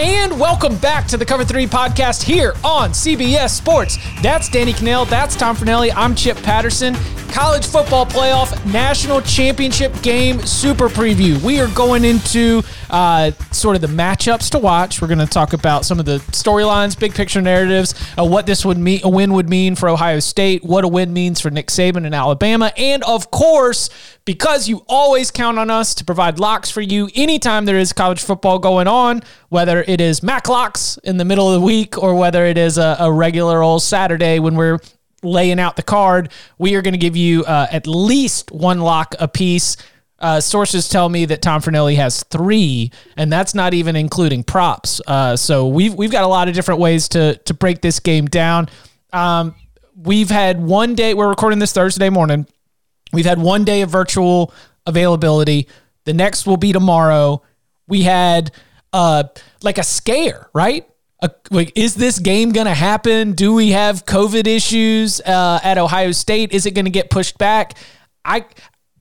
And welcome back to the Cover 3 podcast here on CBS Sports. That's Danny Kanell, that's Tom Fornelli, I'm Chip Patterson. College football playoff national championship game super preview. We are going into uh, sort of the matchups to watch. We're going to talk about some of the storylines, big picture narratives, uh, what this would mean, a win would mean for Ohio State, what a win means for Nick Saban and Alabama, and of course, because you always count on us to provide locks for you anytime there is college football going on, whether it is Mac locks in the middle of the week or whether it is a, a regular old Saturday when we're laying out the card, we are going to give you uh, at least one lock a piece. Uh, sources tell me that Tom Fornelli has three, and that's not even including props. Uh, so we've we've got a lot of different ways to to break this game down. Um, we've had one day. We're recording this Thursday morning. We've had one day of virtual availability. The next will be tomorrow. We had uh, like a scare, right? a, like, is this game going to happen? Do we have COVID issues uh, at Ohio State? Is it going to get pushed back? I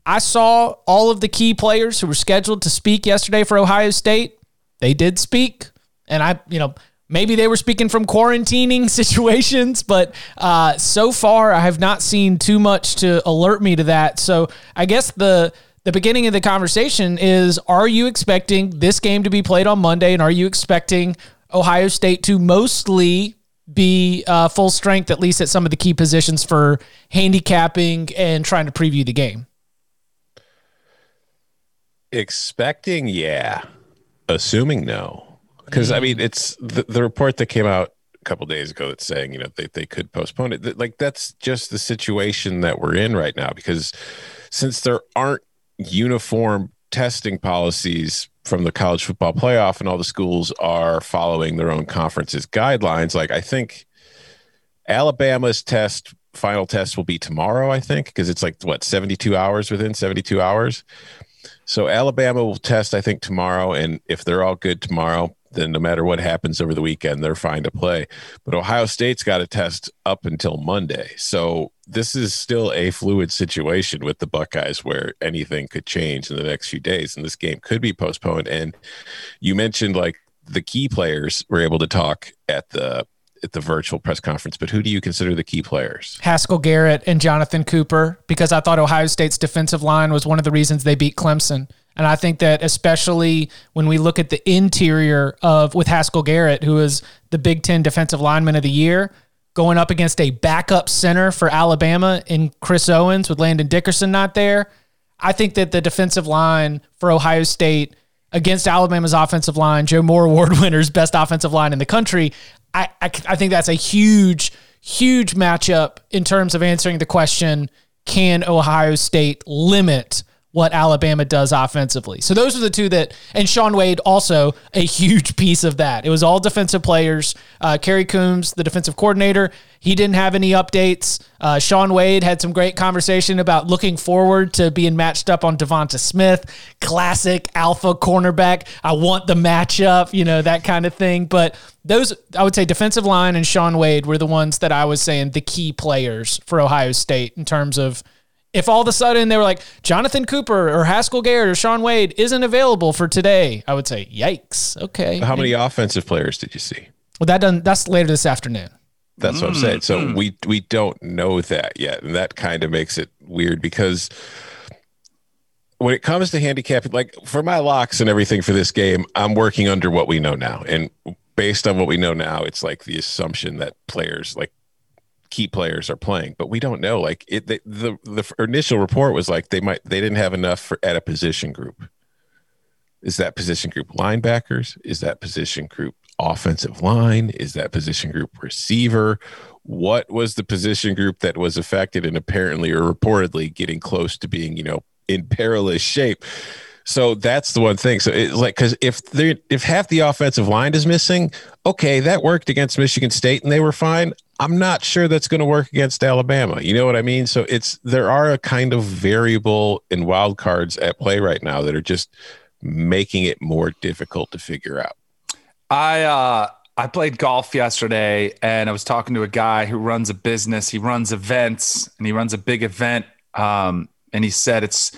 I saw all of the key players who were scheduled to speak yesterday for Ohio State. They did speak, and I, you know, maybe they were speaking from quarantining situations, but uh, so far I have not seen too much to alert me to that. So I guess the the beginning of the conversation is: Are you expecting this game to be played on Monday, and are you expecting Ohio State to mostly be uh, full strength, at least at some of the key positions for handicapping and trying to preview the game? Expecting, yeah. Assuming, no. Because, I mean, mm. it's the, the report that came out a couple days ago that's saying, you know, they, they could postpone it. Like, that's just the situation that we're in right now. Because since there aren't uniform testing policies from the college football playoff and all the schools are following their own conference's guidelines like i think alabama's test final test will be tomorrow i think because it's like what 72 hours within 72 hours so alabama will test i think tomorrow and if they're all good tomorrow then no matter what happens over the weekend, they're fine to play. But Ohio State's got to test up until Monday. So this is still a fluid situation with the Buckeyes where anything could change in the next few days and this game could be postponed. And you mentioned like the key players were able to talk at the at the virtual press conference, but who do you consider the key players? Haskell Garrett and Jonathan Cooper, because I thought Ohio State's defensive line was one of the reasons they beat Clemson. And I think that especially when we look at the interior of with Haskell Garrett, who is the Big Ten Defensive Lineman of the Year, going up against a backup center for Alabama in Chris Owens with Landon Dickerson not there. I think that the defensive line for Ohio State against Alabama's offensive line, Joe Moore Award winners, best offensive line in the country. I, I, I think that's a huge, huge matchup in terms of answering the question can Ohio State limit what Alabama does offensively. So those are the two that, and Shaun Wade also a huge piece of that. It was all defensive players. Uh, Kerry Coombs, the defensive coordinator, he didn't have any updates. Uh, Shaun Wade had some great conversation about looking forward to being matched up on DeVonta Smith, classic alpha cornerback. I want the matchup, you know, that kind of thing. But those, I would say, defensive line and Shaun Wade were the ones that I was saying the key players for Ohio State in terms of if all of a sudden they were like Jonathan Cooper or Haskell Garrett or Shaun Wade isn't available for today, I would say, yikes. Okay. How many offensive players did you see? Well, that done that's later this afternoon. That's what I'm saying. So mm-hmm. we we don't know that yet, and that kind of makes it weird because when it comes to handicapping, like for my locks and everything for this game, I'm working under what we know now, and based on what we know now, it's like the assumption that players like key players are playing, but we don't know. Like it, the, the the initial report was like they might they didn't have enough for at a position group. Is that position group linebackers? Is that position group offensive line? Is that position group receiver? What was the position group that was affected and apparently or reportedly getting close to being, you know, in perilous shape? So that's the one thing. So like because if they if half the offensive line is missing, okay, that worked against Michigan State and they were fine. I'm not sure that's going to work against Alabama. You know what I mean? So it's there are a kind of variable and wild cards at play right now that are just making it more difficult to figure out. I uh I played golf yesterday and I was talking to a guy who runs a business. He runs events and he runs a big event. Um, and he said it's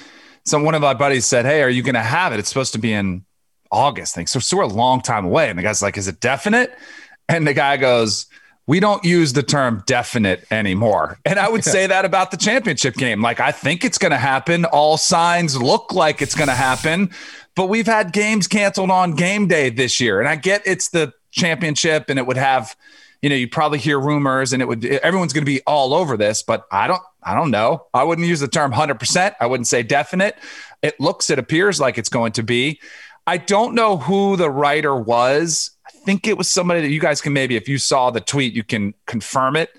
so one of my buddies said, Hey, are you gonna have it? It's supposed to be in August thing. So, so we're a long time away. And the guy's like, Is it definite? And the guy goes, we don't use the term definite anymore. And I would say that about the championship game. Like, I think it's going to happen. All signs look like it's going to happen. But we've had games canceled on game day this year. And I get it's the championship and it would have, you know, you probably hear rumors and it would, everyone's going to be all over this, but I don't, I don't know. I wouldn't use the term 100%. I wouldn't say definite. It looks, it appears like it's going to be. I don't know who the writer was I think it was somebody that you guys can maybe, if you saw the tweet, you can confirm it.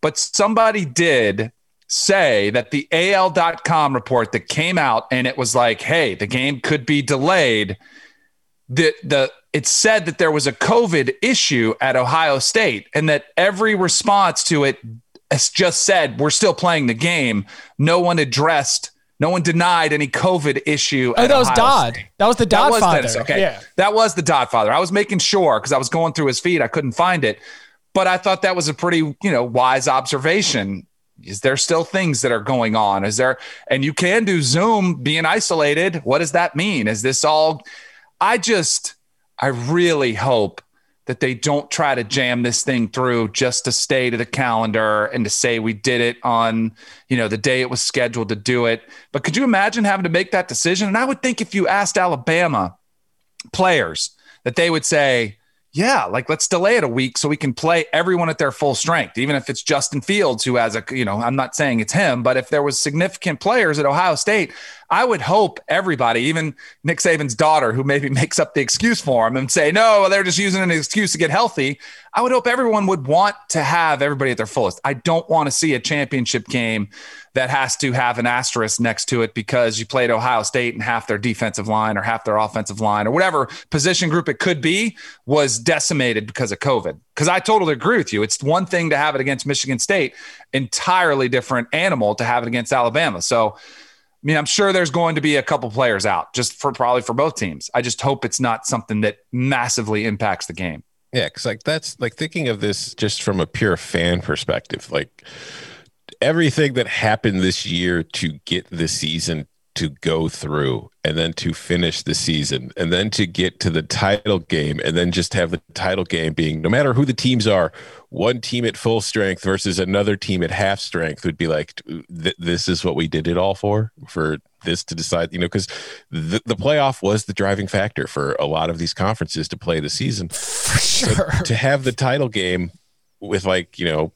But somebody did say that the AL.com report that came out and it was like, hey, the game could be delayed. The, the it said that there was a COVID issue at Ohio State and that every response to it just said, we're still playing the game. No one addressed no one denied any COVID issue. Oh, that was Ohio Dodd. State. That was the Dodd father. Okay, yeah. that was the Dodd father. I was making sure because I was going through his feed. I couldn't find it, but I thought that was a pretty, you know, wise observation. Is there still things that are going on? Is there, and you can do Zoom being isolated. What does that mean? Is this all? I just, I really hope that they don't try to jam this thing through just to stay to the calendar and to say we did it on you know the day it was scheduled to do it. But could you imagine having to make that decision? And i would think if you asked alabama players that they would say yeah, like let's delay it a week so we can play everyone at their full strength, even if it's Justin Fields who has a, you know, I'm not saying it's him, but if there was significant players at Ohio State, I would hope everybody, even Nick Saban's daughter, who maybe makes up the excuse for him and say, no, they're just using an excuse to get healthy. I would hope everyone would want to have everybody at their fullest. I don't want to see a championship game that has to have an asterisk next to it because you played Ohio State and half their defensive line or half their offensive line or whatever position group it could be was decimated because of COVID. Because I totally agree with you. It's one thing to have it against Michigan State, entirely different animal to have it against Alabama. So, I mean, I'm sure there's going to be a couple players out just for probably for both teams. I just hope it's not something that massively impacts the game. Yeah, because like that's like thinking of this just from a pure fan perspective. Like everything that happened this year to get the season to go through and then to finish the season and then to get to the title game and then just have the title game being no matter who the teams are one team at full strength versus another team at half strength would be like th- this is what we did it all for for this to decide you know because the, the playoff was the driving factor for a lot of these conferences to play the season. For sure. but to have the title game with like you know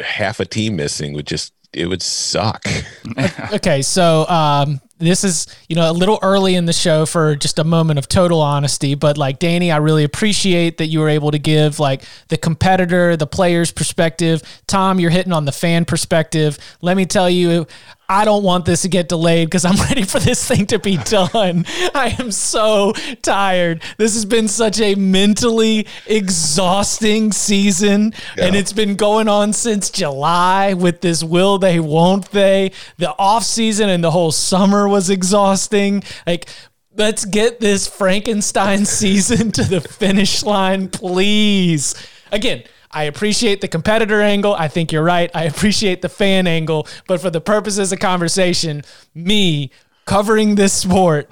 half a team missing would just it would suck. okay, so um, this is you know a little early in the show for just a moment of total honesty, but like Danny, I really appreciate that you were able to give like the competitor, the player's perspective. Tom, you're hitting on the fan perspective. Let me tell you, I don't want this to get delayed because I'm ready for this thing to be done. I am so tired. This has been such a mentally exhausting season, yeah. and it's been going on since July with this will they, won't they. The off season and the whole summer was exhausting. Like, let's get this Frankenstein season to the finish line, please. Again, I appreciate the competitor angle. I think you're right. I appreciate the fan angle. But for the purposes of conversation, me covering this sport,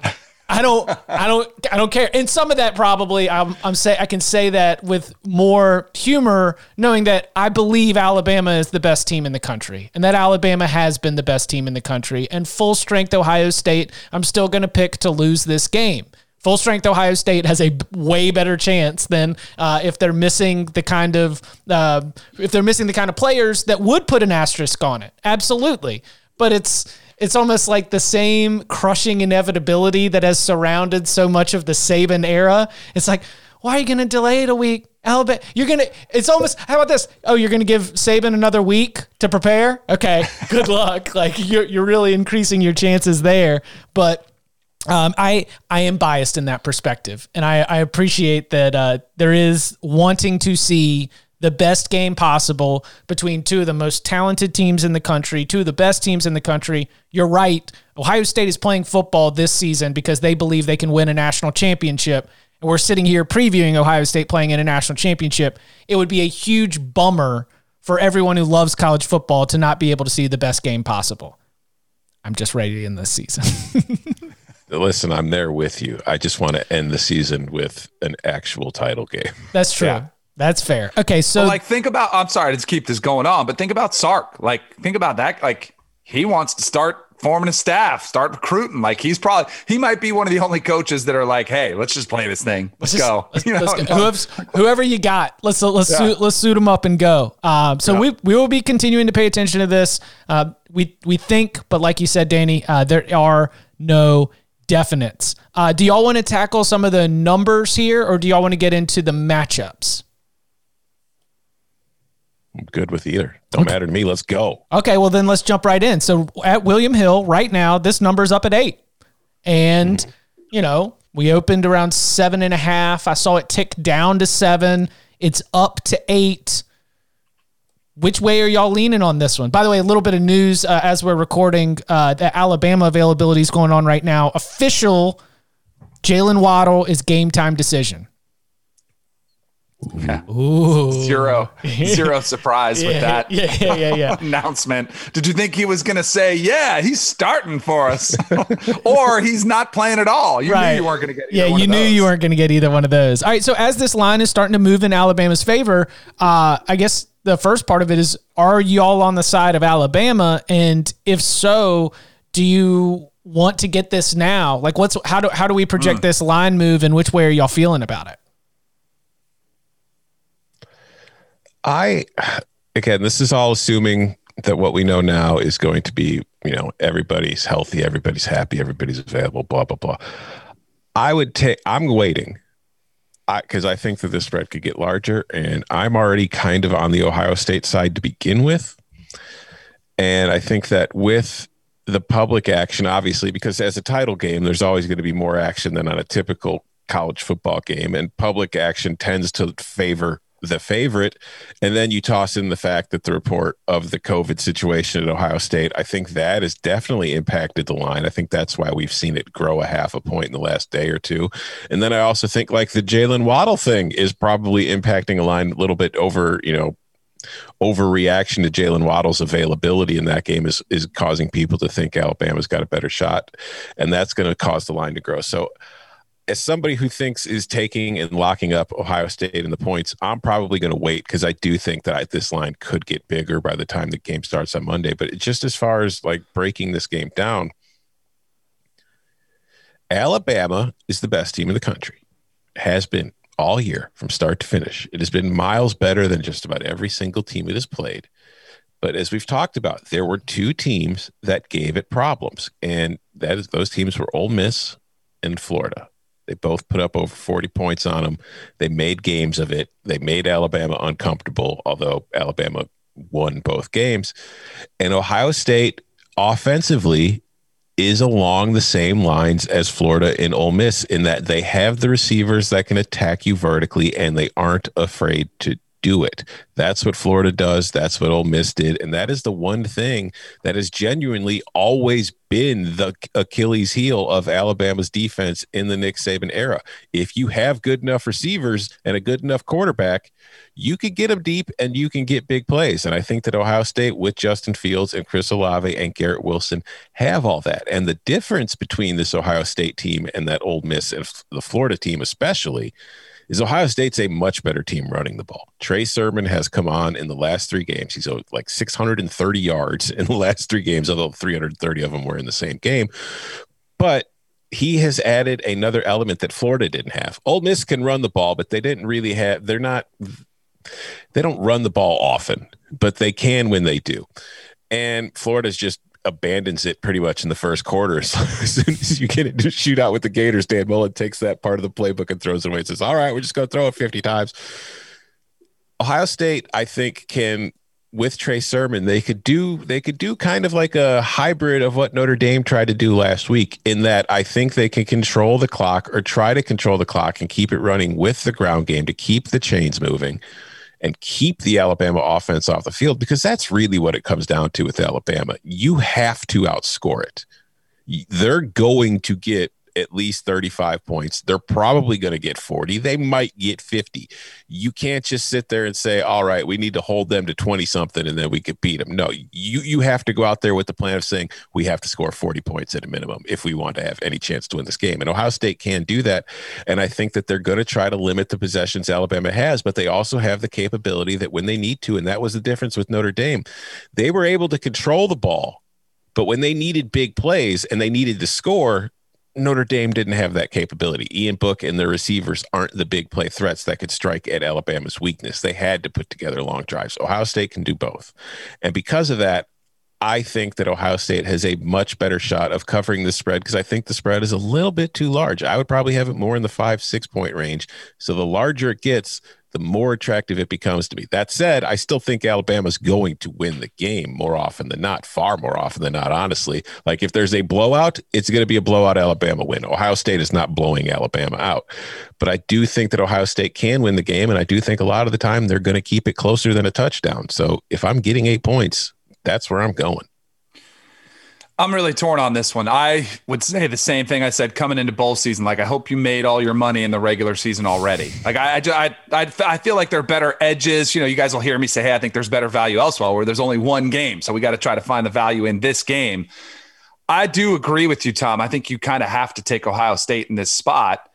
I don't, I don't, I don't care. And some of that probably, I'm, I'm say, I can say that with more humor, knowing that I believe Alabama is the best team in the country, and that Alabama has been the best team in the country. And full strength Ohio State, I'm still going to pick to lose this game full strength Ohio State has a way better chance than uh, if they're missing the kind of uh, if they're missing the kind of players that would put an asterisk on it. Absolutely, but it's it's almost like the same crushing inevitability that has surrounded so much of the Saban era. It's like, why are you going to delay it a week? Alabama, you're gonna. It's almost. How about this? Oh, you're gonna give Saban another week to prepare. Okay, good luck. Like you're you're really increasing your chances there. But um, I I am biased in that perspective, and I, I appreciate that uh, there is wanting to see the best game possible between two of the most talented teams in the country, two of the best teams in the country. You're right. Ohio State is playing football this season because they believe they can win a national championship. And we're sitting here previewing Ohio State playing in a national championship. It would be a huge bummer for everyone who loves college football to not be able to see the best game possible. I'm just ready in this season. Listen, I'm there with you. I just want to end the season with an actual title game. That's true. Yeah. That's fair. Okay, so but like think about I'm sorry to keep this going on, but think about Sark. Like think about that. Like he wants to start forming a staff, start recruiting. Like he's probably he might be one of the only coaches that are like, hey, let's just play this thing. Let's, let's go. Let's, you let's go. Whoever, whoever, you got, let's let's yeah. suit, let's suit them up and go. Um, so yeah. we we will be continuing to pay attention to this. Uh, we we think, but like you said, Danny, uh, there are no definites. Uh, do y'all want to tackle some of the numbers here, or do y'all want to get into the matchups? I'm good with either. Don't okay. matter to me. Let's go. Okay, well then let's jump right in. So at William Hill right now, this number's up at eight, and mm. you know we opened around seven and a half. I saw it tick down to seven. It's up to eight. Which way are y'all leaning on this one? By the way, a little bit of news uh, as we're recording. Uh, the Alabama availability is going on right now. Official Jalen Waddle is game time decision. Yeah. Ooh. Zero, zero surprise yeah, with that yeah, yeah, yeah, yeah. announcement. Did you think he was going to say, "Yeah, he's starting for us," or he's not playing at all? You right. knew you weren't going to get. Yeah, you knew you weren't going to get either one of those. All right. So as this line is starting to move in Alabama's favor, uh, I guess the first part of it is: Are y'all on the side of Alabama? And if so, do you want to get this now? Like, what's how do how do we project mm. this line move, and which way are y'all feeling about it? I, again, this is all assuming that what we know now is going to be, you know, everybody's healthy, everybody's happy, everybody's available, blah, blah, blah. I would take, I'm waiting because I, I think that this spread could get larger. And I'm already kind of on the Ohio State side to begin with. And I think that with the public action, obviously, because as a title game, there's always going to be more action than on a typical college football game. And public action tends to favor the favorite. And then you toss in the fact that the report of the COVID situation at Ohio State, I think that has definitely impacted the line. I think that's why we've seen it grow a half a point in the last day or two. And then I also think like the Jalen Waddle thing is probably impacting a line a little bit over, you know, overreaction to Jalen Waddle's availability in that game is is causing people to think Alabama's got a better shot, and that's going to cause the line to grow. So as somebody who thinks is taking and locking up Ohio State in the points, I'm probably going to wait because I do think that I, this line could get bigger by the time the game starts on Monday. But just as far as like breaking this game down, Alabama is the best team in the country, has been all year from start to finish. It has been miles better than just about every single team it has played. But as we've talked about, there were two teams that gave it problems, and that is those teams were Ole Miss and Florida. They both put up over 40 points on them. They made games of it. They made Alabama uncomfortable, although Alabama won both games. And Ohio State offensively is along the same lines as Florida and Ole Miss in that they have the receivers that can attack you vertically and they aren't afraid to do it. That's what Florida does. That's what Ole Miss did. And that is the one thing that has genuinely always been the Achilles heel of Alabama's defense in the Nick Saban era. If you have good enough receivers and a good enough quarterback, you can get them deep and you can get big plays. And I think that Ohio State with Justin Fields and Chris Olave and Garrett Wilson have all that. And the difference between this Ohio State team and that Ole Miss and the Florida team, especially, is Ohio State's a much better team running the ball. Trey Sermon has come on in the last three games. He's oh, like 630 yards in the last three games, although 330 of them were in the same game. But he has added another element that Florida didn't have. Ole Miss can run the ball, but they didn't really have. They're not. They don't run the ball often, but they can when they do. And Florida's just abandons it pretty much in the first quarter. So as soon as you get into shootout with the Gators, Dan Mullen takes that part of the playbook and throws it away and says, All right, we're just going to throw it 50 times. Ohio State, I think, can with Trey Sermon, they could do they could do kind of like a hybrid of what Notre Dame tried to do last week in that I think they can control the clock or try to control the clock and keep it running with the ground game to keep the chains moving and keep the Alabama offense off the field because that's really what it comes down to with Alabama. You have to outscore it. They're going to get at least 35 points. They're probably going to get 40. They might get 50. You can't just sit there and say, "All right, we need to hold them to 20 something and then we could beat them." No, you you have to go out there with the plan of saying, "We have to score 40 points at a minimum if we want to have any chance to win this game." And Ohio State can do that, and I think that they're going to try to limit the possessions Alabama has, but they also have the capability that when they need to, and that was the difference with Notre Dame. They were able to control the ball but when they needed big plays and they needed to score, Notre Dame didn't have that capability. Ian Book and the receivers aren't the big play threats that could strike at Alabama's weakness. They had to put together long drives. Ohio State can do both. And because of that, I think that Ohio State has a much better shot of covering the spread because I think the spread is a little bit too large. I would probably have it more in the five, six point range. So the larger it gets, the more attractive it becomes to me. That said, I still think Alabama's going to win the game more often than not, far more often than not, honestly. Like if there's a blowout, it's going to be a blowout Alabama win. Ohio State is not blowing Alabama out. But I do think that Ohio State can win the game. And I do think a lot of the time they're going to keep it closer than a touchdown. So if I'm getting eight points, that's where I'm going. I'm really torn on this one. I would say the same thing I said coming into bowl season. Like, I hope you made all your money in the regular season already. Like, I, I, I, I feel like there are better edges. You know, you guys will hear me say, hey, I think there's better value elsewhere where there's only one game. So we got to try to find the value in this game. I do agree with you, Tom. I think you kind of have to take Ohio State in this spot.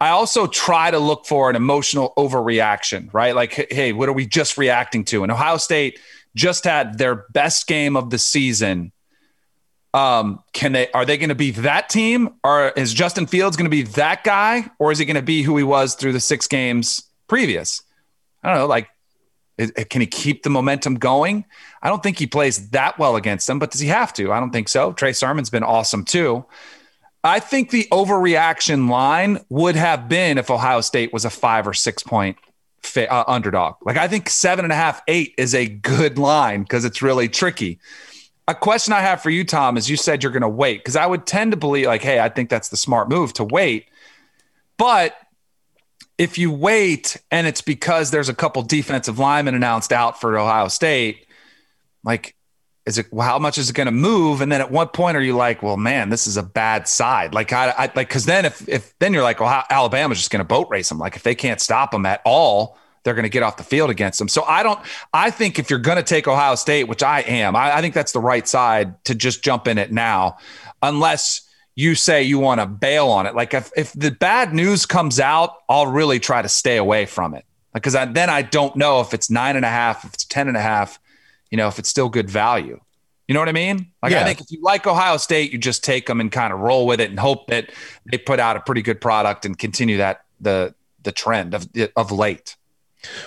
I also try to look for an emotional overreaction, right? Like, hey, what are we just reacting to? And Ohio State just had their best game of the season um, can they are they going to be that team or is Justin Fields going to be that guy or is he going to be who he was through the six games previous? I don't know, like is, can he keep the momentum going? I don't think he plays that well against them, but does he have to? I don't think so. Trey Sermon's been awesome too. I think the overreaction line would have been if Ohio State was a five or six point uh, underdog. Like I think seven and a half, eight is a good line because it's really tricky a question I have for you, Tom, is you said you're going to wait because I would tend to believe, like, hey, I think that's the smart move to wait. But if you wait and it's because there's a couple defensive linemen announced out for Ohio State, like, is it well, how much is it going to move? And then at what point are you like, well, man, this is a bad side? Like, I, I like because then if if then you're like, well, Alabama's just going to boat race them. Like, if they can't stop them at all, they're going to get off the field against them. So I don't, I think if you're going to take Ohio State, which I am, I, I, think that's the right side to just jump in it now, unless you say you want to bail on it. Like if, if the bad news comes out, I'll really try to stay away from it because I, then I don't know if it's nine and a half, if it's 10 and a half, you know, if it's still good value. You know what I mean? Like yeah. I think if you like Ohio State, you just take them and kind of roll with it and hope that they put out a pretty good product and continue that the the trend of of late.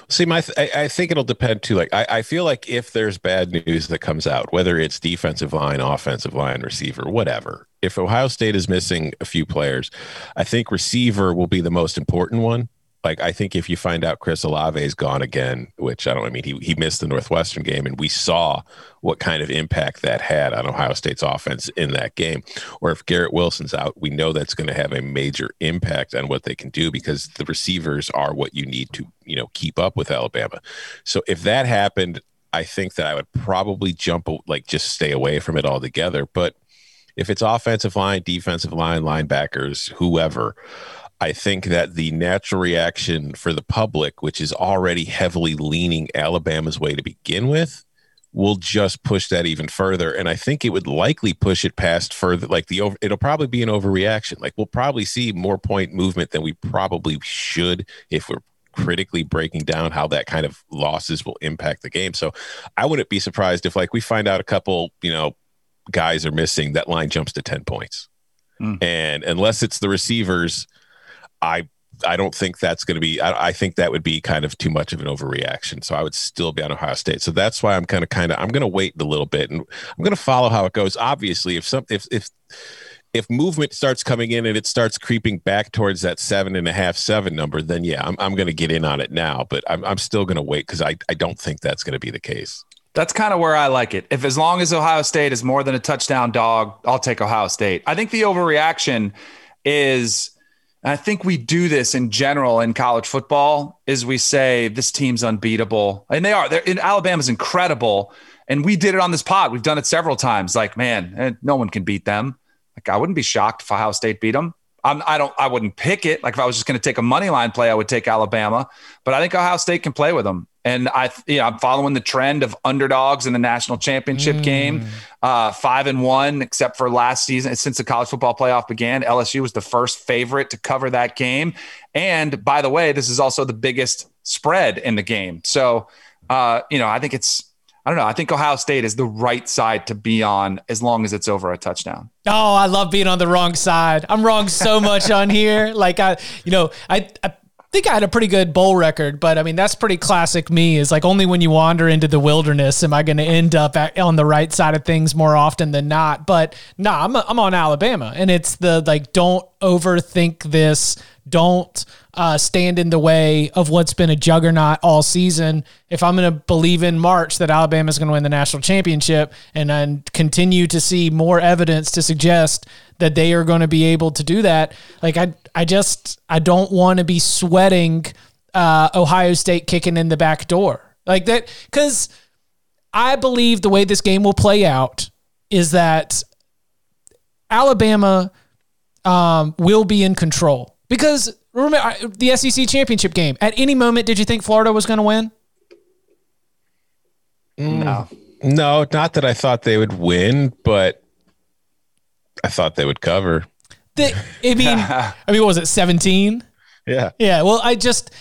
See, my th- I, I, think it'll depend too. Like, I, I feel like if there's bad news that comes out, whether it's defensive line, offensive line, receiver, whatever, if Ohio State is missing a few players, I think receiver will be the most important one like I think if you find out Chris Olave is gone again, which I don't I mean he he missed the Northwestern game and we saw what kind of impact that had on Ohio State's offense in that game. Or if Garrett Wilson's out, we know that's going to have a major impact on what they can do because the receivers are what you need to, you know, keep up with Alabama. So if that happened, I think that I would probably jump like just stay away from it altogether, but if it's offensive line, defensive line, linebackers, whoever, I think that the natural reaction for the public, which is already heavily leaning Alabama's way to begin with, will just push that even further. And I think it would likely push it past further. Like the over, it'll probably be an overreaction. Like we'll probably see more point movement than we probably should if we're critically breaking down how that kind of losses will impact the game. So I wouldn't be surprised if like we find out a couple, you know, guys are missing, that line jumps to 10 points. Mm. And unless it's the receivers, I I don't think that's going to be. I, I, think that would be kind of too much of an overreaction. So I would still be on Ohio State. So that's why I'm kind of kind of I'm going to wait a little bit and I'm going to follow how it goes. Obviously, if some if if if movement starts coming in and it starts creeping back towards that seven and a half, seven number, then yeah, I'm, I'm going to get in on it now, but I'm, I'm still going to wait because I, I don't think that's going to be the case. That's kind of where I like it. If as long as Ohio State is more than a touchdown dog, I'll take Ohio State. I think the overreaction is, I think we do this in general in college football, is we say this team's unbeatable, and they are. They're, in Alabama's incredible, and we did it on this pod. We've done it several times. Like, man, eh, no one can beat them. Like I wouldn't be shocked if Ohio State beat them. I'm, I don't. I wouldn't pick it. Like if I was just going to take a money line play, I would take Alabama. But I think Ohio State can play with them. And I, you know, I'm following the trend of underdogs in the national championship mm. game, uh, five and one, except for last season. Since the college football playoff began, LSU was the first favorite to cover that game. And by the way, this is also the biggest spread in the game. So, uh, you know, I think it's I don't know. I think Ohio State is the right side to be on as long as it's over a touchdown. Oh, I love being on the wrong side. I'm wrong so much on here. Like I, you know, I, I think I had a pretty good bowl record, but I mean that's pretty classic me. Is like only when you wander into the wilderness am I going to end up at, on the right side of things more often than not. But nah, I'm I'm on Alabama, and it's the like don't overthink this. Don't uh, stand in the way of what's been a juggernaut all season. If I'm going to believe in March that Alabama is going to win the national championship and then continue to see more evidence to suggest that they are going to be able to do that, like I, I just, I don't want to be sweating uh, Ohio State kicking in the back door like that because I believe the way this game will play out is that Alabama um, will be in control because remember the SEC championship game. At any moment, did you think Florida was going to win? No, no, not that I thought they would win, but I thought they would cover. The, I mean, I mean, what was it, seventeen? Yeah, yeah. Well, I just.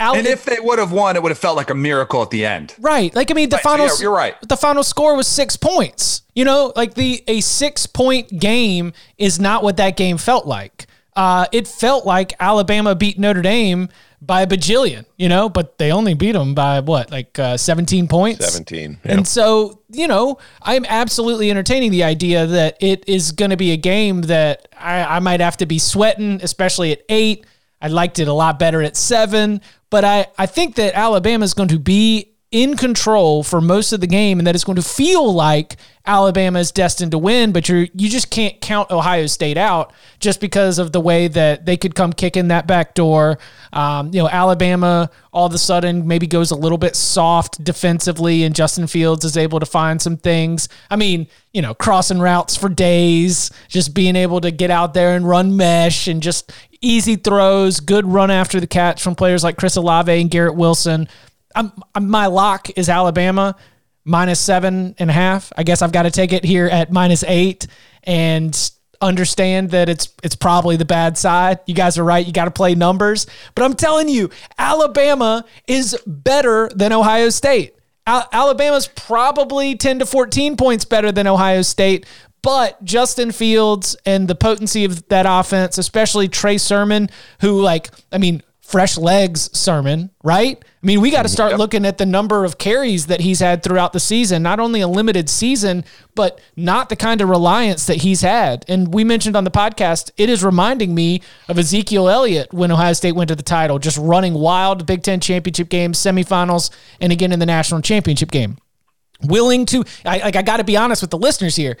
Al- and if they would have won, it would have felt like a miracle at the end. Right. Like I mean, the right, final. Yeah, you're right. The final score was six points. You know, like the a six point game is not what that game felt like uh, it felt like Alabama beat Notre Dame by a bajillion, you know, but they only beat them by what, like uh, 17 points? 17. And so, you know, I'm absolutely entertaining the idea that it is going to be a game that I, I might have to be sweating, especially at eight. I liked it a lot better at seven, but I, I think that Alabama is going to be in control for most of the game and that it's going to feel like Alabama is destined to win, but you you just can't count Ohio State out just because of the way that they could come kicking that back door. Um, you know, Alabama all of a sudden maybe goes a little bit soft defensively, and Justin Fields is able to find some things. I mean, you know, crossing routes for days, just being able to get out there and run mesh and just easy throws, good run after the catch from players like Chris Olave and Garrett Wilson. I'm, I'm, my lock is Alabama minus seven and a half. I guess I've got to take it here at minus eight and understand that it's it's probably the bad side. You guys are right. You got to play numbers, but I'm telling you, Alabama is better than Ohio State. Al- Alabama's probably 10 to 14 points better than Ohio State, but Justin Fields and the potency of that offense, especially Trey Sermon, who like, I mean, fresh legs sermon, right? I mean, we got to mm-hmm. start yep. looking at the number of carries that he's had throughout the season, not only a limited season, but not the kind of reliance that he's had. And we mentioned on the podcast, it is reminding me of Ezekiel Elliott when Ohio State went to the title, just running wild Big Ten championship games, semifinals, and again in the national championship game. Willing to, I, like, I got to be honest with the listeners here.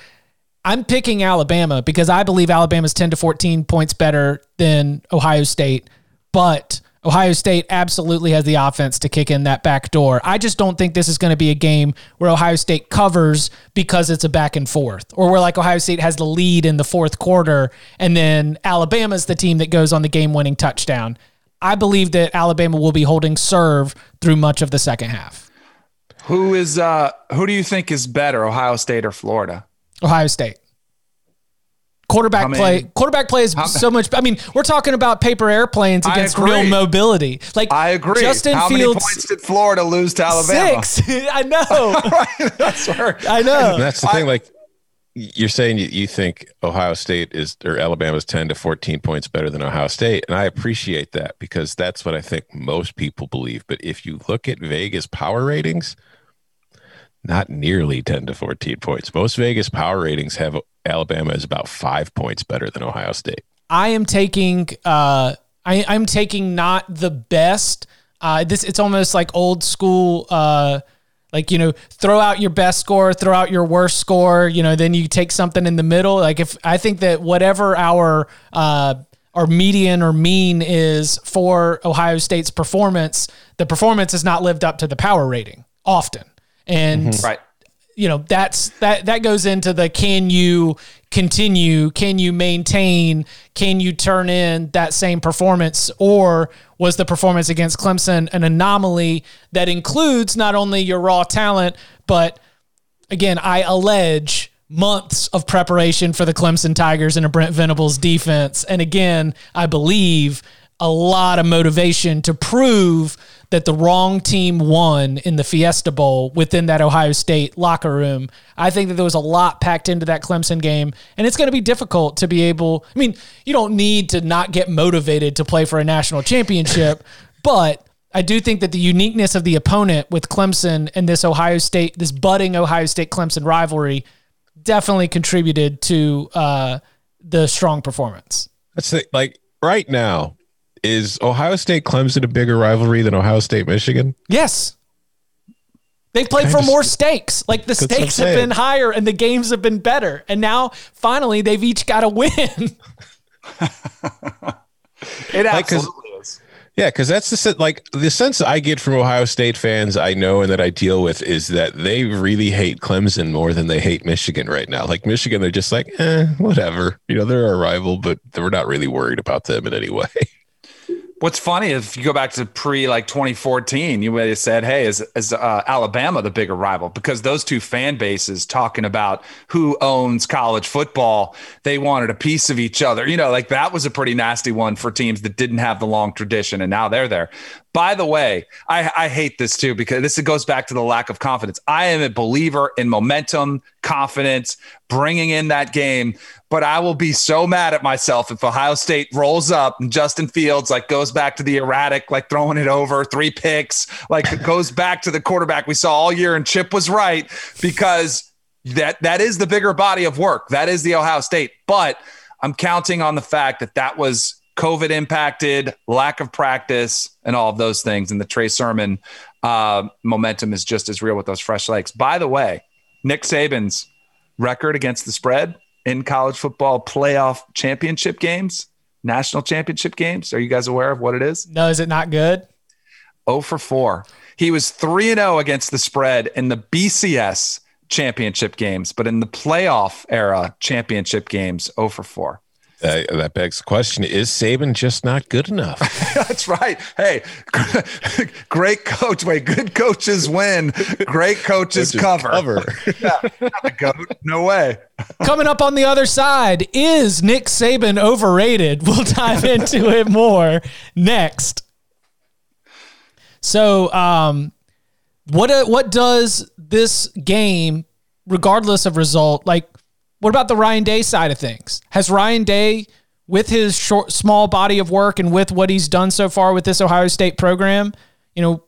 I'm picking Alabama because I believe Alabama's 10 to 14 points better than Ohio State but Ohio State absolutely has the offense to kick in that back door. I just don't think this is going to be a game where Ohio State covers because it's a back and forth, or where like Ohio State has the lead in the fourth quarter and then Alabama's the team that goes on the game winning touchdown. I believe that Alabama will be holding serve through much of the second half. Who is uh who do you think is better, Ohio State or Florida? Ohio State. Quarterback play, quarterback play is how, so much. I mean, we're talking about paper airplanes against real mobility. Like I agree. Justin how Fields, many points did Florida lose to Alabama? Six. I know. right, That's where, I know. That's the thing. Like you're saying you, you think Ohio State is or Alabama's 10 to 14 points better than Ohio State. And I appreciate that because that's what I think most people believe. But if you look at Vegas power ratings, not nearly 10 to 14 points. Most Vegas power ratings have Alabama is about five points better than Ohio State. I am taking uh I, I'm taking not the best. Uh this it's almost like old school uh like you know throw out your best score throw out your worst score you know then you take something in the middle like if i think that whatever our uh our median or mean is for ohio state's performance the performance has not lived up to the power rating often and mm-hmm. Right. you know that's that that goes into the can you continue? Can you maintain? Can you turn in that same performance? Or was the performance against Clemson an anomaly that includes not only your raw talent but again I allege months of preparation for the Clemson Tigers and a Brent Venables defense. And again I believe a lot of motivation to prove that the wrong team won in the Fiesta Bowl within that Ohio State locker room. I think that there was a lot packed into that Clemson game, and it's going to be difficult to be able. I mean, you don't need to not get motivated to play for a national championship, but I do think that the uniqueness of the opponent with Clemson and this Ohio State, this budding Ohio State Clemson rivalry, definitely contributed to uh, the strong performance. That's the, like right now. Is Ohio State Clemson a bigger rivalry than Ohio State Michigan? Yes. They've played for just- more stakes. Like the stakes have been higher and the games have been better. And now finally they've each got a win. It Like, 'cause- absolutely is. Yeah, because that's the like the sense I get from Ohio State fans I know and that I deal with is that they really hate Clemson more than they hate Michigan right now. Like Michigan, they're just like, eh, whatever. You know, they're our rival, but we're not really worried about them in any way. What's funny if you go back to pre like 2014, you would have said, "Hey, is is uh, Alabama the bigger rival?" Because those two fan bases talking about who owns college football, they wanted a piece of each other. You know, like that was a pretty nasty one for teams that didn't have the long tradition, and now they're there. By the way, I, I hate this too because this goes back to the lack of confidence. I am a believer in momentum, confidence, bringing in that game. But I will be so mad at myself if Ohio State rolls up and Justin Fields like goes back to the erratic, like throwing it over, three picks, like goes back to the quarterback we saw all year, and Chip was right because that that is the bigger body of work. That is the Ohio State. But I'm counting on the fact that that was COVID impacted, lack of practice, and all of those things. And the Trey Sermon uh, momentum is just as real with those fresh legs. By the way, Nick Saban's record against the spread in college football playoff championship games, national championship games. Are you guys aware of what it is? no, is it not good? 0 for 4. He was 3 and 0 against the spread in the BCS championship games, but in the playoff era championship games, 0 for 4. Uh, that begs the question: Is Saban just not good enough? That's right. Hey, great coach. Wait, good coaches win. Great coaches Just cover. cover. Not the goat. No way. Coming up on the other side, is Nick Saban overrated? We'll dive into it more next. So, um, what uh, what does this game, regardless of result, like? What about the Ryan Day side of things? Has Ryan Day, with his short, small body of work and with what he's done so far with this Ohio State program, you know,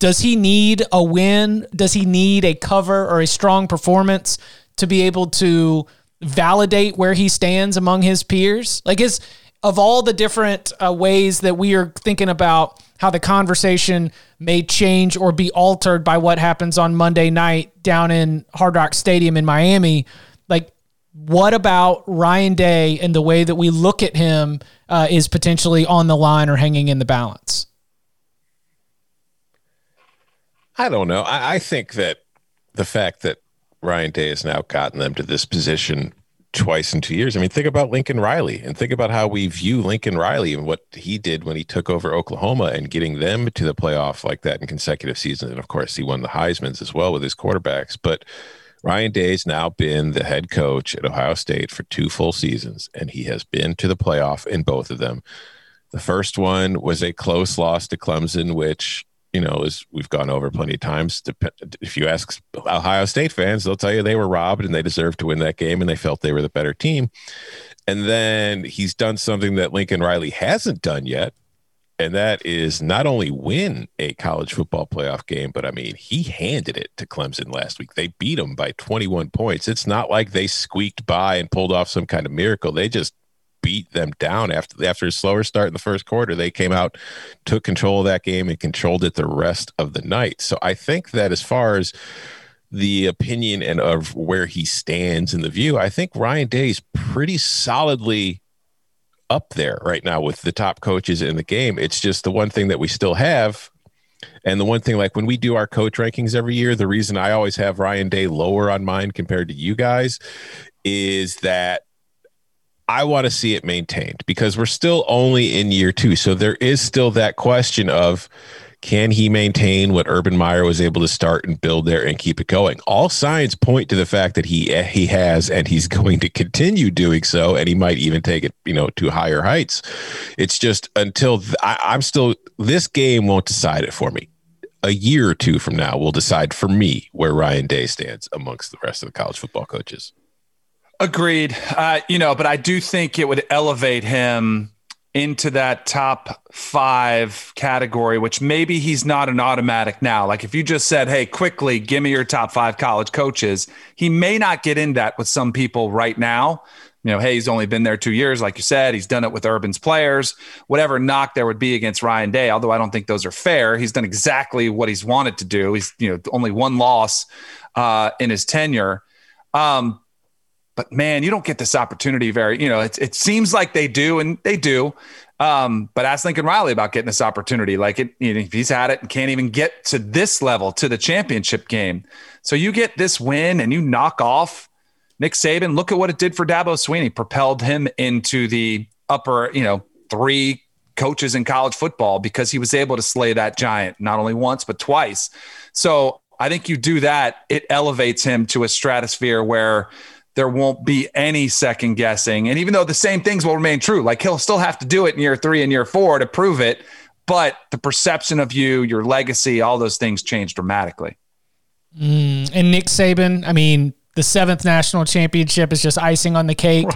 does he need a win? Does he need a cover or a strong performance to be able to validate where he stands among his peers? Like, is of all the different uh, ways that we are thinking about how the conversation may change or be altered by what happens on Monday night down in Hard Rock Stadium in Miami, like, what about Ryan Day and the way that we look at him uh, is potentially on the line or hanging in the balance? I don't know. I, I think that the fact that Ryan Day has now gotten them to this position twice in two years. I mean, think about Lincoln Riley and think about how we view Lincoln Riley and what he did when he took over Oklahoma and getting them to the playoff like that in consecutive seasons. And of course, he won the Heisman's as well with his quarterbacks. But Ryan Day's now been the head coach at Ohio State for two full seasons, and he has been to the playoff in both of them. The first one was a close loss to Clemson, which you know, as we've gone over plenty of times, if you ask Ohio State fans, they'll tell you they were robbed and they deserved to win that game and they felt they were the better team. And then he's done something that Lincoln Riley hasn't done yet. And that is not only win a college football playoff game, but I mean, he handed it to Clemson last week. They beat them by 21 points. It's not like they squeaked by and pulled off some kind of miracle. They just beat them down after after a slower start in the first quarter. They came out, took control of that game, and controlled it the rest of the night. So I think that as far as the opinion and of where he stands in the view, I think Ryan Day is pretty solidly up there right now with the top coaches in the game. It's just the one thing that we still have. And the one thing, like when we do our coach rankings every year, the reason I always have Ryan Day lower on mine compared to you guys is that I want to see it maintained because we're still only in year two. So there is still that question of can he maintain what Urban Meyer was able to start and build there and keep it going? All signs point to the fact that he he has and he's going to continue doing so, and he might even take it, you know, to higher heights. It's just until th- I, I'm still this game won't decide it for me. A year or two from now will decide for me where Ryan Day stands amongst the rest of the college football coaches. Agreed. Uh, you know, but I do think it would elevate him into that top five category, which maybe he's not an automatic now. Like if you just said, hey, quickly, give me your top five college coaches, he may not get in that with some people right now. You know, hey, he's only been there two years, like you said. He's done it with Urban's players. Whatever knock there would be against Ryan Day, although I don't think those are fair. He's done exactly what he's wanted to do. He's, you know, only one loss uh, in his tenure. Um, but man, you don't get this opportunity very, you know, it, it seems like they do and they do. Um, but ask Lincoln Riley about getting this opportunity. Like it, you know, he's had it and can't even get to this level, to the championship game. So you get this win and you knock off Nick Saban. Look at what it did for Dabo Swinney, propelled him into the upper, you know, three coaches in college football because he was able to slay that giant not only once, but twice. So I think you do that, it elevates him to a stratosphere where there won't be any second guessing. And even though the same things will remain true, like he'll still have to do it in year three and year four to prove it, but the perception of you, your legacy, all those things change dramatically. Mm, and Nick Saban, I mean, the seventh national championship is just icing on the cake.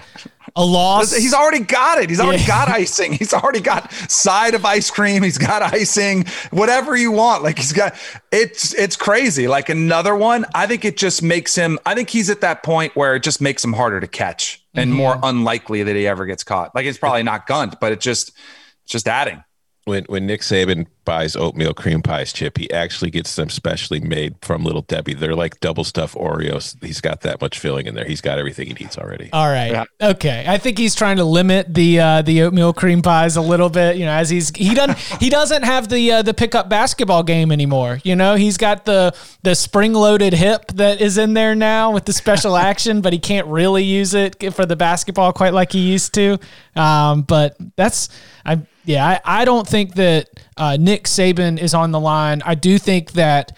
A loss. He's already got it. He's already yeah. got icing. He's already got side of ice cream. He's got icing, whatever you want. Like he's got it's it's crazy. Like another one, I think it just makes him. I think he's at that point where it just makes him harder to catch and mm-hmm. more unlikely that he ever gets caught. Like it's probably not gunned, but it just just adding when when Nick Saban buys oatmeal cream pies, Chip, he actually gets them specially made from Little Debbie. They're like double stuffed Oreos. He's got that much filling in there. He's got everything he needs already. All right, yeah. okay. I think he's trying to limit the uh, the oatmeal cream pies a little bit. You know, as he's he doesn't he doesn't have the uh, the pickup basketball game anymore. You know, he's got the the spring loaded hip that is in there now with the special action, but he can't really use it for the basketball quite like he used to. Um, but that's I yeah, I, I don't think that uh, Nick Saban is on the line. I do think that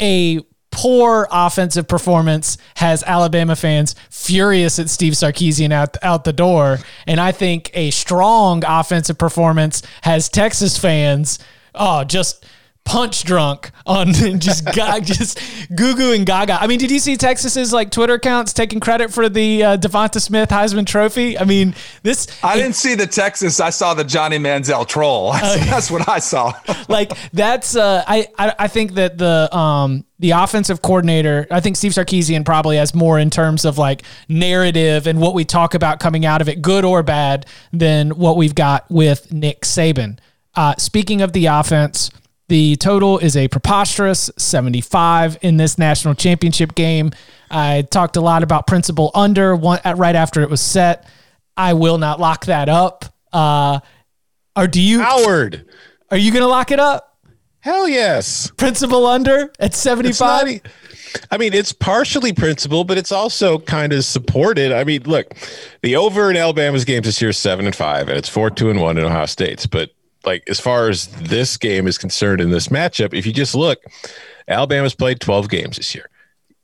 a poor offensive performance has Alabama fans furious at Steve Sarkisian out, out the door. And I think a strong offensive performance has Texas fans, oh, just punch drunk on just just goo goo and gaga. I mean, did you see Texas's like Twitter accounts taking credit for the uh, DeVonta Smith Heisman Trophy? I mean, this. I it, didn't see the Texas. I saw the Johnny Manziel troll. That's, uh, that's what I saw. like that's. Uh, I, I I think that the um the offensive coordinator, I think Steve Sarkisian probably has more in terms of like narrative and what we talk about coming out of it, good or bad, than what we've got with Nick Saban. Uh, speaking of the offense. The total is a preposterous 75 in this national championship game. I talked a lot about principle under one, right after it was set. I will not lock that up. Uh, or do you? Howard. Are you going to lock it up? Hell yes. Principle under at 75? I mean, it's partially principle, but it's also kind of supported. I mean, look, the over in Alabama's games this year is seven and five, and it's four, two, and one in Ohio State's. But like as far as this game is concerned in this matchup, if you just look, Alabama's played 12 games this year.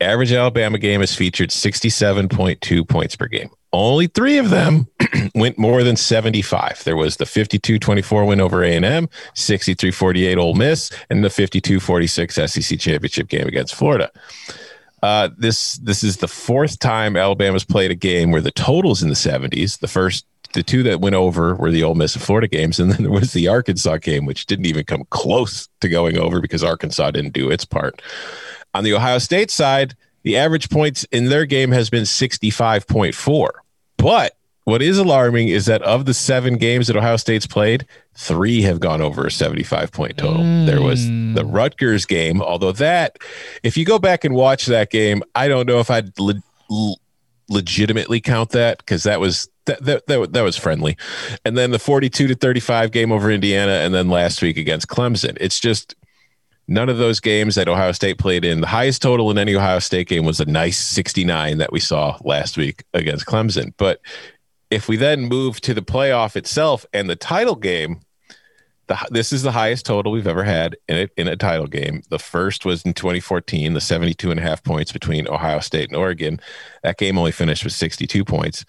average Alabama game has featured 67.2 points per game. Only three of them went more than 75. There was the 52-24 win over A&M, 63-48 Ole Miss, and the 52-46 SEC championship game against Florida. Uh, this this is the fourth time Alabama's played a game where the totals in the 70s. The first the two that went over were the Ole Miss and Florida games, and then there was the Arkansas game, which didn't even come close to going over because Arkansas didn't do its part. On the Ohio State side, the average points in their game has been 65.4. But what is alarming is that of the seven games that Ohio State's played, three have gone over a 75 point total. Mm. There was the Rutgers game, although that, if you go back and watch that game, I don't know if I'd le- legitimately count that because that was that, that, that, that was friendly. And then the 42 to 35 game over Indiana, and then last week against Clemson. It's just none of those games that Ohio State played in. The highest total in any Ohio State game was a nice 69 that we saw last week against Clemson. But if we then move to the playoff itself and the title game, the, this is the highest total we've ever had in a, in a title game. The first was in 2014, the 72 and a half points between Ohio State and Oregon. That game only finished with 62 points.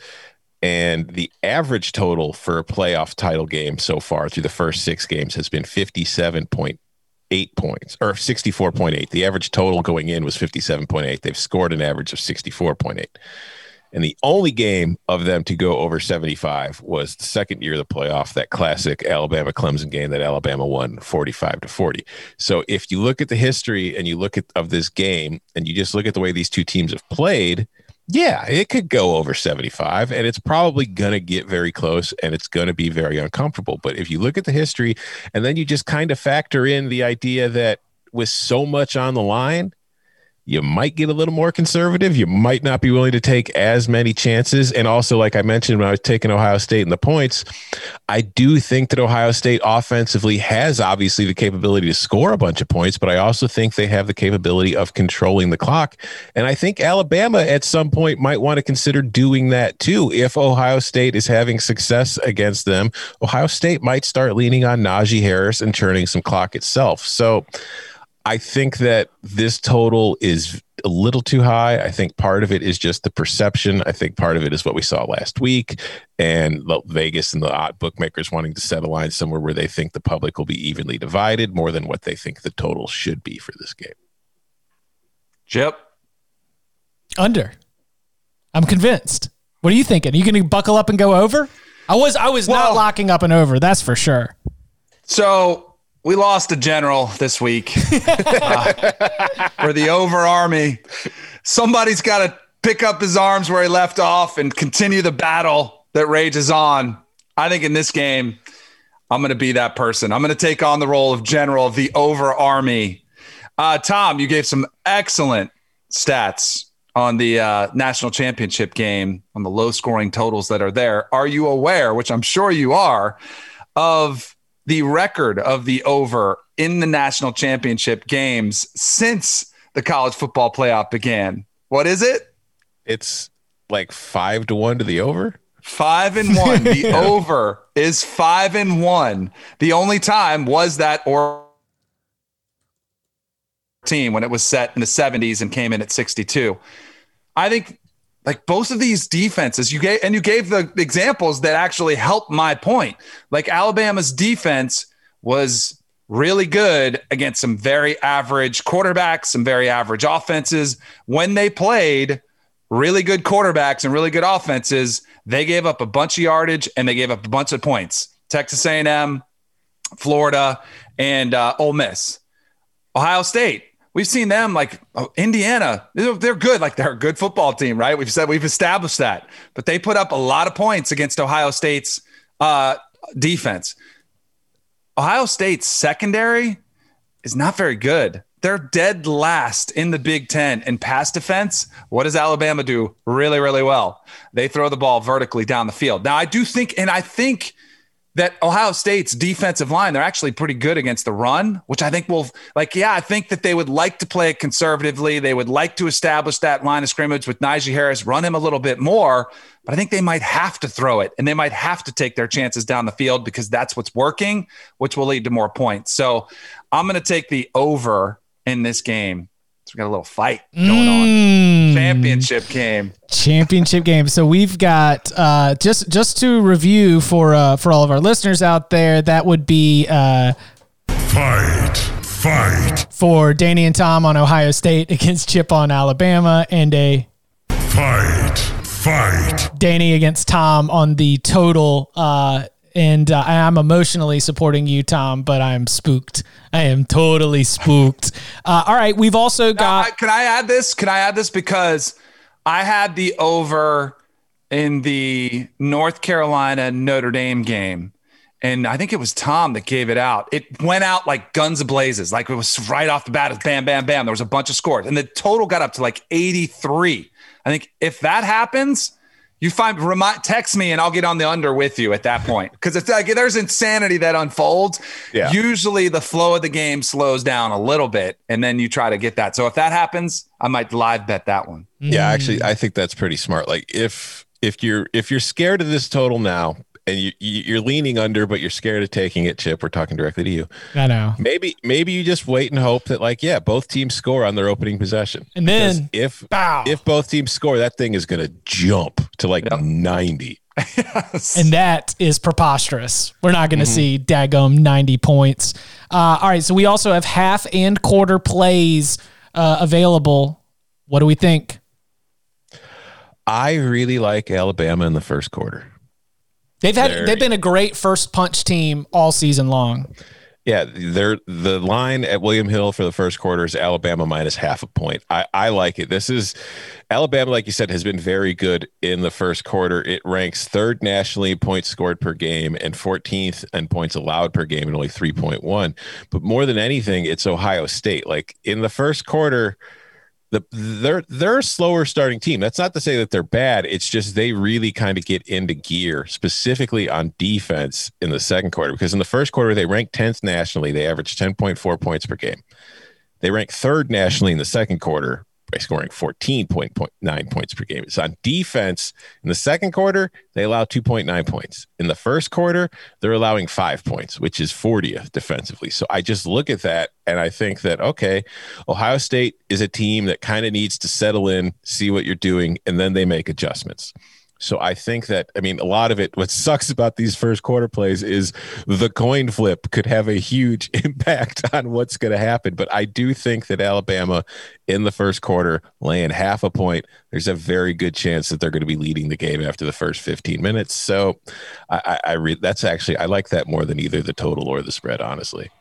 And the average total for a playoff title game so far through the first six games has been 57.8 points or 64.8. The average total going in was 57.8. They've scored an average of 64.8. And the only game of them to go over 75 was the second year of the playoff, that classic Alabama Clemson game that Alabama won 45 to 40. So if you look at the history and you look at of this game and you just look at the way these two teams have played, yeah, it could go over 75 and it's probably going to get very close and it's going to be very uncomfortable. But if you look at the history and then you just kind of factor in the idea that with so much on the line, you might get a little more conservative. You might not be willing to take as many chances. And also, like I mentioned when I was taking Ohio State and the points, I do think that Ohio State offensively has obviously the capability to score a bunch of points, but I also think they have the capability of controlling the clock. And I think Alabama at some point might want to consider doing that too. If Ohio State is having success against them, Ohio State might start leaning on Najee Harris and turning some clock itself. So, I think that this total is a little too high. I think part of it is just the perception. I think part of it is what we saw last week and Vegas and the odd bookmakers wanting to set a line somewhere where they think the public will be evenly divided more than what they think the total should be for this game. Chip. Under. I'm convinced. What are you thinking? Are you going to buckle up and go over? I was I was well, not locking up and over, that's for sure. So we lost a general this week uh, for the over army. Somebody's got to pick up his arms where he left off and continue the battle that rages on. I think in this game, I'm going to be that person. I'm going to take on the role of general of the over army. Uh, Tom, you gave some excellent stats on the uh, national championship game on the low scoring totals that are there. Are you aware, which I'm sure you are, of the record of the over in the national championship games since the college football playoff began. What is it? It's like five to one to the over. Five and one. The yeah. over is five and one. The only time was that or team when it was set in the 70s and came in at 62. I think like both of these defenses you gave and you gave the examples that actually helped my point. Like alabama's defense was really good against some very average quarterbacks some very average offenses. When they played really good quarterbacks and really good offenses they gave up a bunch of yardage and they gave up a bunch of points. Texas a&m florida and uh, Ole miss. Ohio state we've seen them like oh, Indiana. They're good. Like they're a good football team, right? We've said we've established that, but they put up a lot of points against Ohio State's uh, defense. Ohio State's secondary is not very good. They're dead last in the Big Ten in pass defense. What does Alabama do really, really well? They throw the ball vertically down the field. Now, I do think, and I think that Ohio State's defensive line, they're actually pretty good against the run, which I think will, like, yeah, I think that they would like to play it conservatively. They would like to establish that line of scrimmage with Najee Harris, run him a little bit more, but I think they might have to throw it and they might have to take their chances down the field because that's what's working, which will lead to more points. So I'm going to take the over in this game. So we got a little fight going on. Mm, Championship game. championship game. So we've got uh, just just to review for uh, for all of our listeners out there. That would be uh, Fight! Fight! for Danny and Tom on Ohio State against Chip on Alabama, and a Fight! Fight! Danny against Tom on the total. Uh, and uh, I'm emotionally supporting you, Tom, but I'm spooked. I am totally spooked. Uh, all right, we've also Now, got. I- can I add this? Can I add this because I had the over in the North Carolina Notre Dame game. And I think it was Tom that gave it out. It went out like guns blazes. Like it was right off the bat. It bam, bam, bam. There was a bunch of scores. And the total got up to like 83. I think if that happens, you find remind text me and I'll get on the under with you at that point. Because it's like there's insanity that unfolds. Yeah. Usually the flow of the game slows down a little bit and then you try to get that. So if that happens, I might live bet that one. Yeah, mm. actually, I think that's pretty smart. Like if if you're if you're scared of this total now and you you- you're leaning under, but you're scared of taking it, Chip, we're talking directly to you. I know. Maybe maybe you just wait and hope that like yeah, both teams score on their opening possession. And then- Because if Bow. if both teams score, that thing is going to jump to like Yep. 90. and that is preposterous. We're not going Mm-hmm. to see Dagum 90 points. Uh, all right, so we also have half and quarter plays uh, available. What do we think? I really like Alabama in the first quarter. They've had Very- they've been a great first punch team all season long. Yeah, they're the line at William Hill for the first quarter is Alabama minus half a point. I, I like it. This is Alabama, like you said, has been very good in the first quarter. It ranks third nationally in points scored per game and 14th in points allowed per game and only 3.1. But more than anything, it's Ohio State. Like in the first quarter, the they're they're a slower starting team. That's not to say that they're bad. It's just they really kind of get into gear, specifically on defense in the second quarter. Because in the first quarter, they ranked 10th nationally. They averaged 10.4 points per game. They ranked third nationally in the second quarter by scoring 14.9 points per game. It's on defense. In the second quarter, they allow 2.9 points. In the first quarter, they're allowing five points, which is 40th defensively. So I just look at that and I think that, okay, Ohio State is a team that kind of needs to settle in, see what you're doing, and then they make adjustments. So I think that I mean a lot of it. What sucks about these first quarter plays is the coin flip could have a huge impact on what's going to happen. But I do think that Alabama in the first quarter laying half a point, there's a very good chance that they're going to be leading the game after the first 15 minutes. So I, I, I that's actually I like that more than either the total or the spread. Honestly,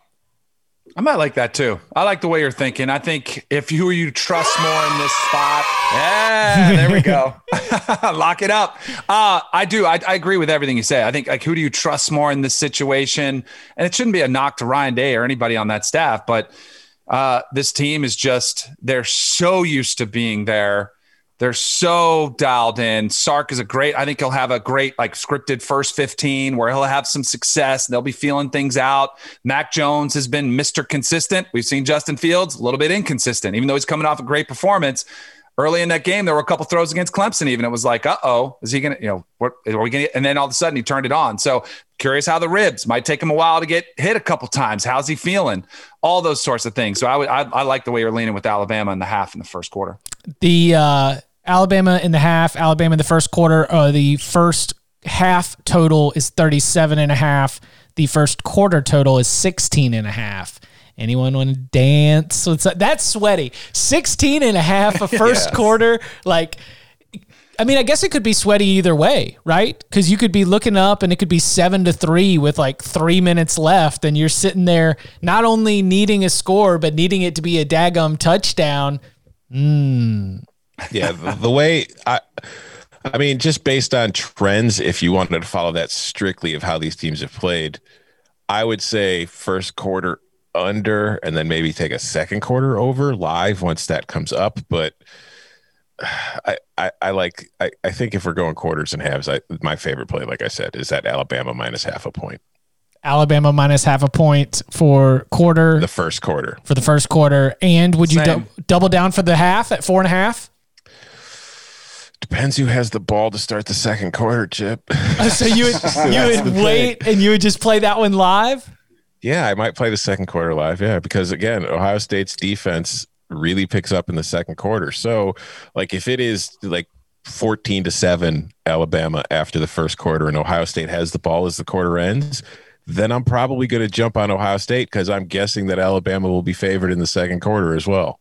I might like that too. I like the way you're thinking. I think if you you trust more in this spot, yeah, there we go. Lock it up. Uh, I do. I, I agree with everything you say. I think like who do you trust more in this situation? And it shouldn't be a knock to Ryan Day or anybody on that staff, but uh, this team is just they're so used to being there. They're so dialed in. Sark is a great, I think he'll have a great, like, scripted first 15 where he'll have some success. They'll be feeling things out. Mac Jones has been Mr. Consistent. We've seen Justin Fields a little bit inconsistent, even though he's coming off a great performance. Early in that game, there were a couple throws against Clemson, even. It was like, uh oh, is he going to, you know, what are we going to, and then all of a sudden he turned it on. So curious how the ribs might take him a while to get hit a couple times. How's he feeling? All those sorts of things. So I would, I, I like the way you're leaning with Alabama in the half in the first quarter. The uh, Alabama in the half, Alabama in the first quarter. Uh, the first half total is 37 and a half. The first quarter total is 16 and a half. Anyone want to dance? That's sweaty. 16 and a half a first quarter. Like, I mean, I guess it could be sweaty either way, right? Because you could be looking up and it could be seven to three with like three minutes left, and you're sitting there not only needing a score, but needing it to be a daggum touchdown. Yeah the, the way i i mean just based on trends if you wanted to follow that strictly of how these teams have played i would say first quarter under and then maybe take a second quarter over live once that comes up but I, I, I like I, I think if we're going quarters and halves, I my favorite play, like I said, is that Alabama minus half a point. Alabama minus half a point for quarter The first quarter. for the first quarter, and would you Same. dou- double down for the half at four and a half? Depends who has the ball to start the second quarter, Chip. Oh, so you would you would wait and you would just play that one live. Yeah, I might play the second quarter live. Yeah, because again, Ohio State's defense really picks up in the second quarter. So, like, if it is like 14 to 7 Alabama after the first quarter and Ohio State has the ball as the quarter ends, then I'm probably going to jump on Ohio State because I'm guessing that Alabama will be favored in the second quarter as well.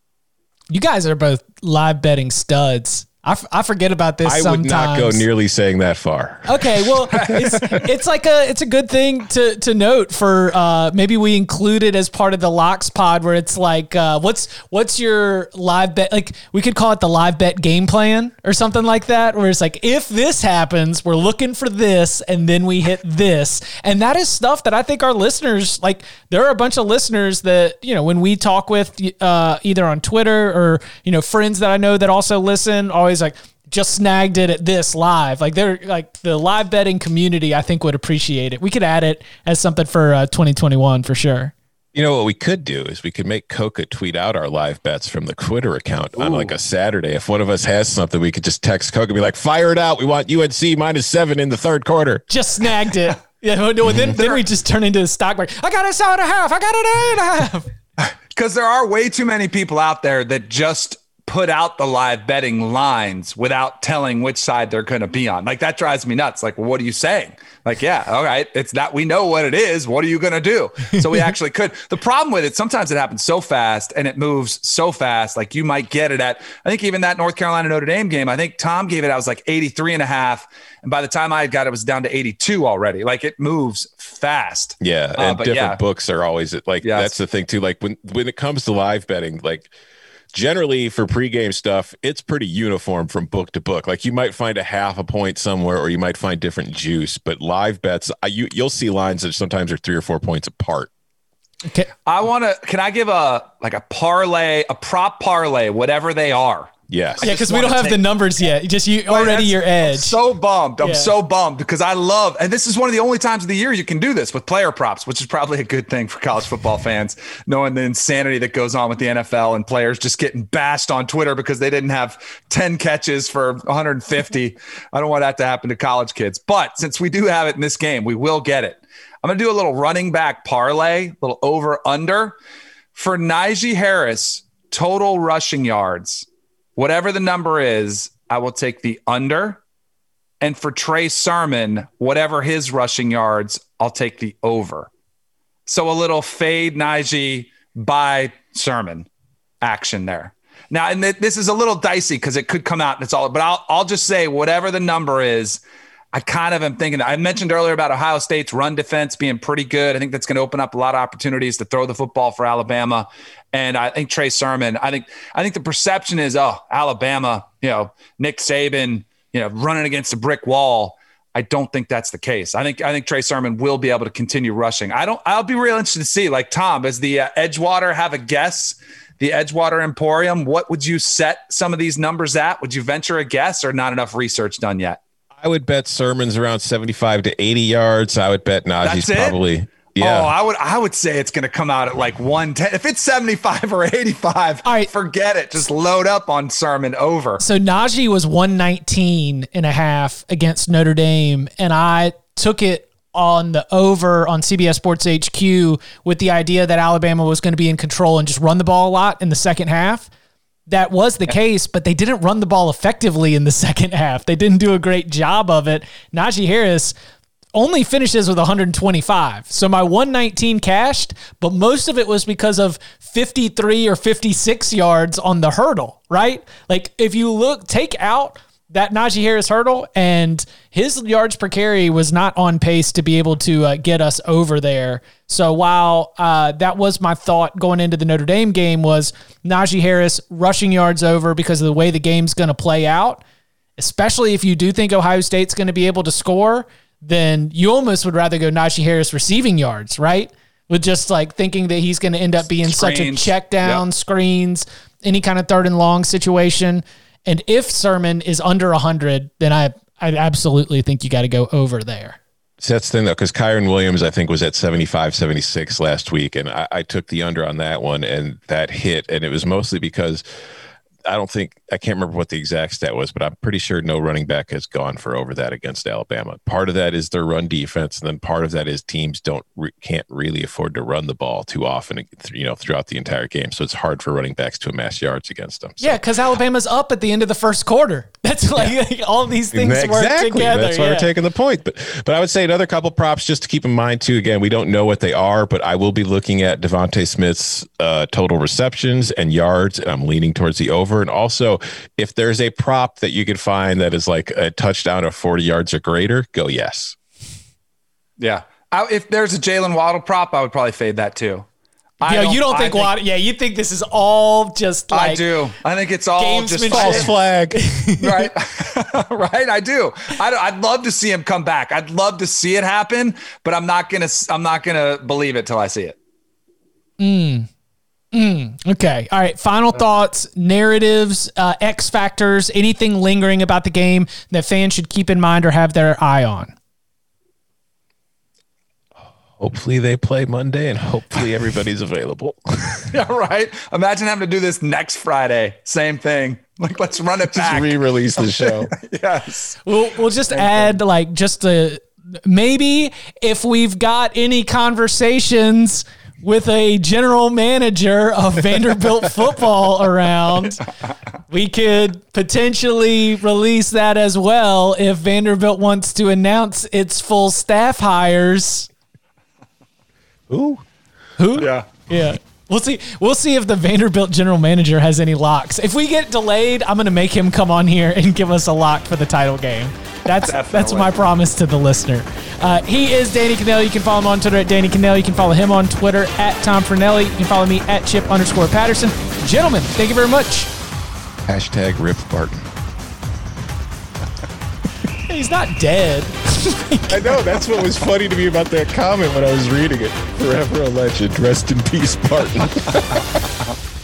You guys are both live betting studs. I, f- I forget about this. I sometimes. would not go nearly saying that far. Okay, well, it's it's like a it's a good thing to to note for uh, maybe we include it as part of the locks pod where it's like uh, what's what's your live bet like we could call it the live bet game plan or something like that where it's like if this happens we're looking for this and then we hit this and that is stuff that I think our listeners like there are a bunch of listeners that you know when we talk with uh, either on Twitter or you know friends that I know that also listen always like just snagged it at this live. Like they're like the live betting community, I think would appreciate it. We could add it as something for uh, 2021 for sure. You know what we could do is we could make Coca tweet out our live bets from the Twitter account on like a Saturday. If one of us has something, we could just text Coca and be like, "Fire it out! We want UNC minus seven in the third quarter." Just snagged it. Yeah, no, then, then we just turn into the stock market. I got a seven and a half. I got an eight and a half. Because there are way too many people out there that just put out the live betting lines without telling which side they're going to be on. Like that drives me nuts. Like, well, what are you saying? Like, yeah, all right, it's that we know what it is. What are you going to do? So we actually could. The problem with it, sometimes it happens so fast and it moves so fast. Like you might get it at, I think even that North Carolina Notre Dame game, I think Tom gave it, I was like 83 and a half. And by the time I got it, it was down to 82 already. Like it moves fast. Yeah, Uh, and but different yeah. books are always like Yes. that's the thing too. Like when when it comes to live betting, like generally for pregame stuff, it's pretty uniform from book to book. Like you might find a half a point somewhere, or you might find different juice. But live bets, I, you you'll see lines that sometimes are three or four points apart. Okay. I want to, can I give a, like a parlay, a prop parlay, whatever they are? Yes. Yeah, because we don't wanna have the numbers yet. Just you Like, already that's- your I'm edge. so bummed. I'm Yeah. so bummed because I love, and this is one of the only times of the year you can do this with player props, which is probably a good thing for college football fans, knowing the insanity that goes on with the NFL and players just getting bashed on Twitter because they didn't have 10 catches for 150. I don't want that to happen to college kids. But since we do have it in this game, we will get it. I'm going to do a little running back parlay, little over under for Najee Harris, total rushing yards. Whatever the number is, I will take the under. And for Trey Sermon, whatever his rushing yards, I'll take the over. So a little fade Najee by Sermon action there. Now, and th- this is a little dicey because it could come out and it's all, but I'll, I'll just say whatever the number is, I kind of am thinking. I mentioned earlier about Ohio State's run defense being pretty good. I think that's going to open up a lot of opportunities to throw the football for Alabama. And I think Trey Sermon. I think I think the perception is, oh, Alabama. You know, Nick Saban. You know, running against a brick wall. I don't think that's the case. I think I think Trey Sermon will be able to continue rushing. I don't. I'll be real interested to see. Like Tom, does the uh, Edgewater have a guess? The Edgewater Emporium. What would you set some of these numbers at? Would you venture a guess, or not enough research done yet? I would bet Sermon's around 75 to 80 yards. I would bet Najee's probably. Oh, yeah. Oh, I would I would say it's going to come out at like 110. If it's 75 or 85, All right. forget it. Just load up on Sermon over. So Najee was 119 and a half against Notre Dame, and I took it on the over on CBS Sports HQ with the idea that Alabama was going to be in control and just run the ball a lot in the second half. That was the case, but they didn't run the ball effectively in the second half. They didn't do a great job of it. Najee Harris only finishes with 125. So my 119 cashed, but most of it was because of 53 or 56 yards on the hurdle, right? Like if you look, take out that Najee Harris hurdle, and his yards per carry was not on pace to be able to uh, get us over there. So while uh, that was my thought going into the Notre Dame game was Najee Harris rushing yards over because of the way the game's going to play out, especially if you do think Ohio State's going to be able to score, then you almost would rather go Najee Harris receiving yards, right? With just like thinking that he's going to end up being such a Screens. check down, Yep. screens, any kind of third and long situation. And if Sermon is under 100, then I, I absolutely think you got to go over there. That's the thing though, because Kyren Williams, I think, was at 75, 76 last week. And I, I took the under on that one and that hit. And it was mostly because I don't think I can't remember what the exact stat was, but I'm pretty sure no running back has gone for over that against Alabama. Part of that is their run defense, and then part of that is teams don't re- can't really afford to run the ball too often, you know, throughout the entire game. So it's hard for running backs to amass yards against them. So. Yeah, because Alabama's up at the end of the first quarter. That's like, yeah. like all these things exactly. work together. That's why yeah. we're taking the point. But but I would say another couple props just to keep in mind too. Again, we don't know what they are, but I will be looking at DeVonta Smith's uh, total receptions and yards, and I'm leaning towards the over. And also, if there's a prop that you could find that is like a touchdown of 40 yards or greater, go yes. Yeah. I, if there's a Jalen Waddle prop, I would probably fade that too. I yeah, don't, you don't think, think Waddle? Yeah, you think this is all just like I do. I think it's all just false flag, right? right. I do. I, would love to see him come back. I'd love to see it happen, but I'm not gonna. I'm not gonna believe it till I see it. Mm. Mm, okay. All right. Final thoughts, narratives, uh, X factors, anything lingering about the game that fans should keep in mind or have their eye on. Hopefully they play Monday and hopefully everybody's available. yeah, right. Imagine having to do this next Friday. Same thing. Like let's run it back. Just re-release the show. yes. We'll we'll just Same add thing. like just a maybe if we've got any conversations with a general manager of Vanderbilt football around, we could potentially release that as well if Vanderbilt wants to announce its full staff hires. Who? Who? Yeah. Yeah. We'll see. We'll see if the Vanderbilt general manager has any locks. If we get delayed, I'm going to make him come on here and give us a lock for the title game. That's that's my promise to the listener. Uh, he is Danny Kanell. You can follow him on Twitter at Danny Kanell. You can follow him on Twitter at Tom Fornelli. You can follow me at Chip underscore Patterson. Gentlemen, thank you very much. Hashtag Rip Barton. He's not dead. I know. That's what was funny to me about that comment when I was reading it. Forever a legend. Rest in peace, Barton.